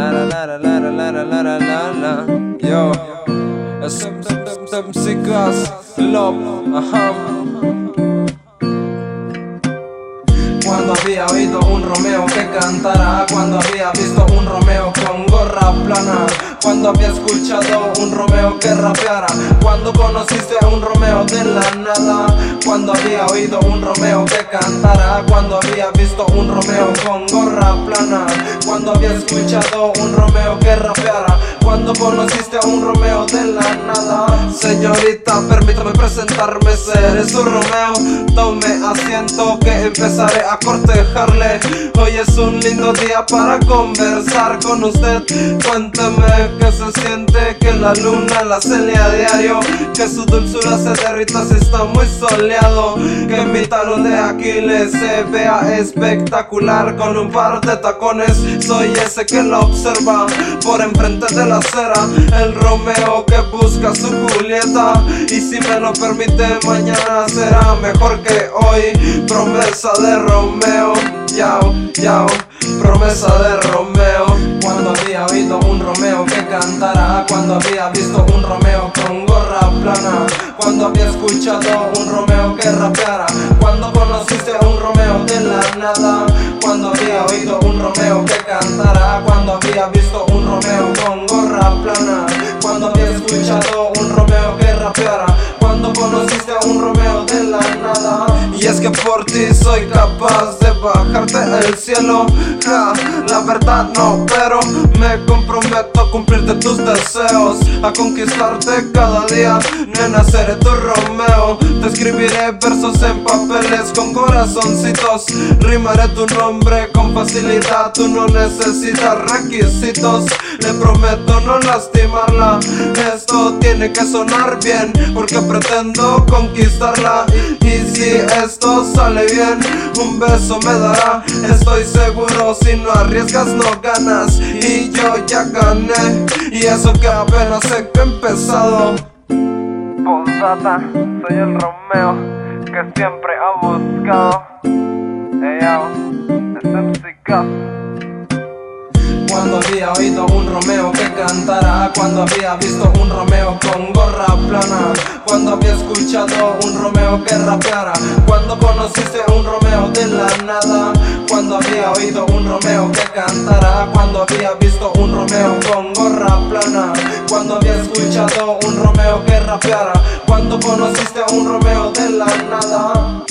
La la la la la la la Yo Cuando había oído un Romeo que cantara Cuando había visto un Romeo con gorra plana Cuando había escuchado un Romeo que rapeara Cuando conociste a un Romeo de la nada Cuando había oído un Romeo que cantara Cuando había visto un Romeo con gorra plana Cuando había escuchado un Romeo que rapeara Cuando conociste a un Romeo de la nada. Señorita, presentarme, seré su Romeo. Tome asiento que empezaré a cortejarle. Hoy es un lindo día para conversar con usted. Cuénteme qué se siente que la luna la cele a diario Que su dulzura se derrita si está muy soleado Que mi talón de Aquiles se vea espectacular Con un par de tacones. Soy ese que la observa Por enfrente de la acera El Romeo que busca su Julieta. Y si me lo permite mañana será mejor que hoy. Promesa de Romeo, yao, yao. Promesa de Romeo Cuando había oído un Romeo que cantara. Cuando había visto un Romeo con gorra plana. Cuando había escuchado un Romeo que rapeara. Cuando conociste a un Romeo de la nada. Cuando había oído un Romeo que cantara. Cuando había visto un Romeo con gorra plana por ti soy capaz de bajarte del cielo. La verdad no, pero me comprometo a cumplirte tus deseos A conquistarte cada día, nena seré tu Romeo. Te escribiré versos en papeles con corazoncitos. Rimaré tu nombre con facilidad, tú no necesitas requisitos Le prometo no lastimarla, esto tiene que sonar bien Porque pretendo conquistarla. Y si esto sale bien, un beso me dará. Estoy seguro, si no arriesgas no ganas. Y yo ya gané, y eso que apenas he empezado. Posdata, soy el Romeo que siempre ha buscado. Ey, yo, es cuando había oído un Romeo que cantara Cuando había visto un Romeo con gorra plana Cuando había escuchado un Romeo que rapeara Cuando conociste un Romeo de la nada Cuando había oído un Romeo que cantara Cuando había visto un Romeo con gorra plana Cuando había escuchado un Romeo que rapeara Cuando conociste un Romeo de la nada